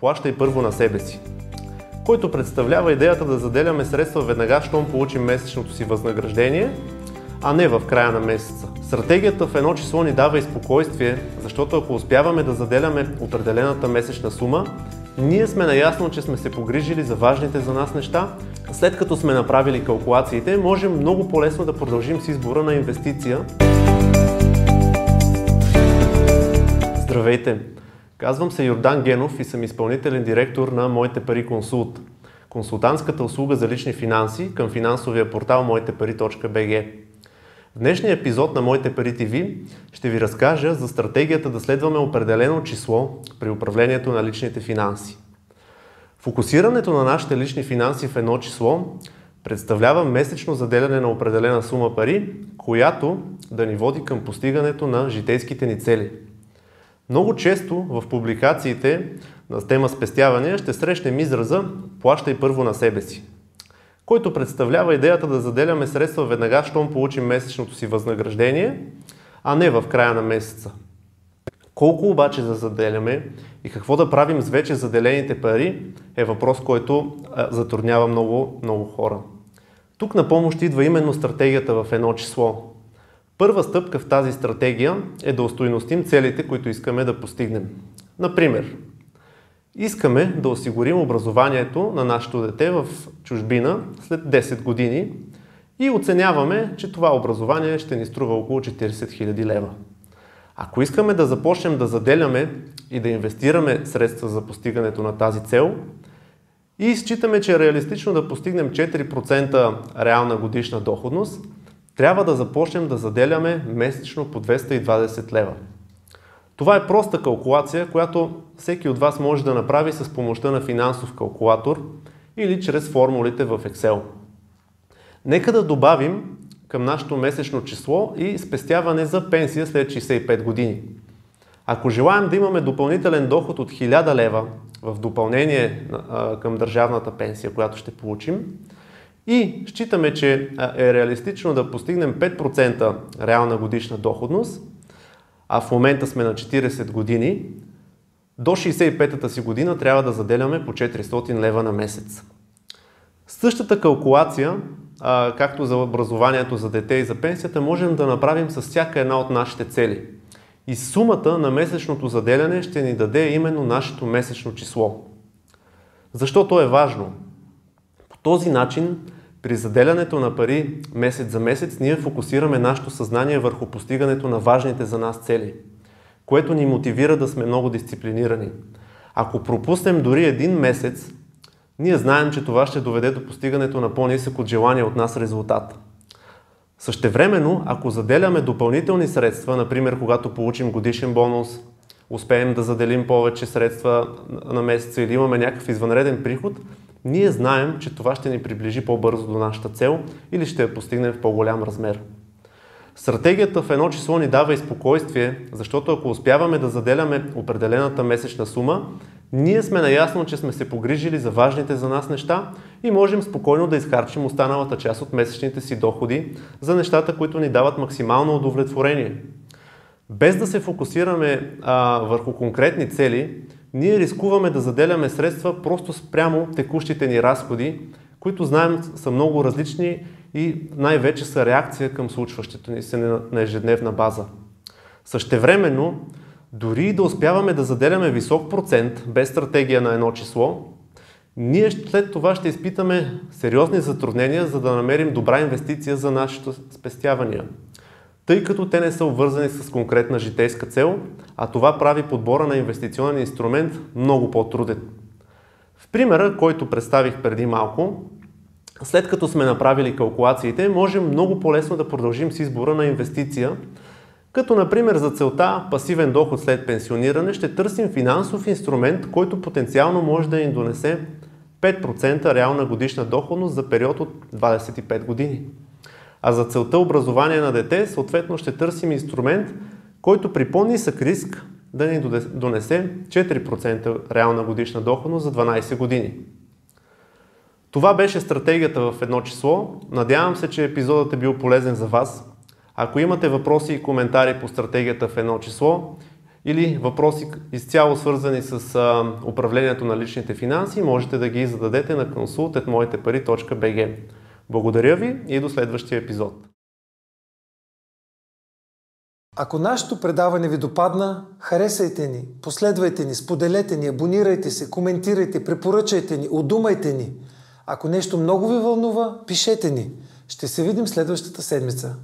плащай първо на себе си, който представлява идеята да заделяме средства веднага, щом получим месечното си възнаграждение, а не в края на месеца. Стратегията в едно число ни дава и спокойствие, защото ако успяваме да заделяме определената месечна сума, ние сме наясно, че сме се погрижили за важните за нас неща. След като сме направили калкулациите, можем много по-лесно да продължим с избора на инвестиция. Здравейте! Казвам се Йордан Генов и съм изпълнителен директор на Моите пари консулт. Консултантската услуга за лични финанси към финансовия портал моетепари.bg. В днешния епизод на Моите пари ТВ ще ви разкажа за стратегията да следваме определено число при управлението на личните финанси. Фокусирането на нашите лични финанси в едно число представлява месечно заделяне на определена сума пари, която да ни води към постигането на житейските ни цели – много често в публикациите на тема спестявания ще срещнем израза плащай първо на себе си, който представлява идеята да заделяме средства веднага, щом получим месечното си възнаграждение, а не в края на месеца. Колко обаче да заделяме и какво да правим с вече заделените пари е въпрос, който затруднява много, много хора. Тук на помощ идва именно стратегията в едно число, Първа стъпка в тази стратегия е да устойностим целите, които искаме да постигнем. Например, искаме да осигурим образованието на нашето дете в чужбина след 10 години и оценяваме, че това образование ще ни струва около 40 000 лева. Ако искаме да започнем да заделяме и да инвестираме средства за постигането на тази цел и считаме, че е реалистично да постигнем 4% реална годишна доходност – трябва да започнем да заделяме месечно по 220 лева. Това е проста калкулация, която всеки от вас може да направи с помощта на финансов калкулатор или чрез формулите в Excel. Нека да добавим към нашето месечно число и спестяване за пенсия след 65 години. Ако желаем да имаме допълнителен доход от 1000 лева в допълнение към държавната пенсия, която ще получим, и считаме, че е реалистично да постигнем 5% реална годишна доходност, а в момента сме на 40 години, до 65-та си година трябва да заделяме по 400 лева на месец. Същата калкулация, както за образованието за дете и за пенсията, можем да направим с всяка една от нашите цели. И сумата на месечното заделяне ще ни даде именно нашето месечно число. Защо то е важно? Този начин при заделянето на пари месец за месец ние фокусираме нашето съзнание върху постигането на важните за нас цели, което ни мотивира да сме много дисциплинирани. Ако пропуснем дори един месец, ние знаем, че това ще доведе до постигането на по-нисък от желание от нас резултат. Същевременно, ако заделяме допълнителни средства, например когато получим годишен бонус, успеем да заделим повече средства на месеца или имаме някакъв извънреден приход, ние знаем, че това ще ни приближи по-бързо до нашата цел или ще я постигнем в по-голям размер. Стратегията в едно число ни дава и спокойствие, защото ако успяваме да заделяме определената месечна сума, ние сме наясно, че сме се погрижили за важните за нас неща и можем спокойно да изхарчим останалата част от месечните си доходи за нещата, които ни дават максимално удовлетворение. Без да се фокусираме а, върху конкретни цели, ние рискуваме да заделяме средства просто спрямо текущите ни разходи, които знаем са много различни и най-вече са реакция към случващото ни се на ежедневна база. Същевременно, дори да успяваме да заделяме висок процент без стратегия на едно число, ние след това ще изпитаме сериозни затруднения, за да намерим добра инвестиция за нашите спестявания тъй като те не са обвързани с конкретна житейска цел, а това прави подбора на инвестиционен инструмент много по-труден. В примера, който представих преди малко, след като сме направили калкулациите, можем много по-лесно да продължим с избора на инвестиция, като например за целта пасивен доход след пенсиониране ще търсим финансов инструмент, който потенциално може да ни донесе 5% реална годишна доходност за период от 25 години. А за целта образование на дете, съответно ще търсим инструмент, който при по-нисък риск да ни донесе 4% реална годишна доходност за 12 години. Това беше стратегията в едно число. Надявам се, че епизодът е бил полезен за вас. Ако имате въпроси и коментари по стратегията в едно число или въпроси изцяло свързани с управлението на личните финанси, можете да ги зададете на consult.moitepari.bg. Благодаря ви и до следващия епизод. Ако нашето предаване ви допадна, харесайте ни, последвайте ни, споделете ни, абонирайте се, коментирайте, препоръчайте ни, удумайте ни. Ако нещо много ви вълнува, пишете ни. Ще се видим следващата седмица.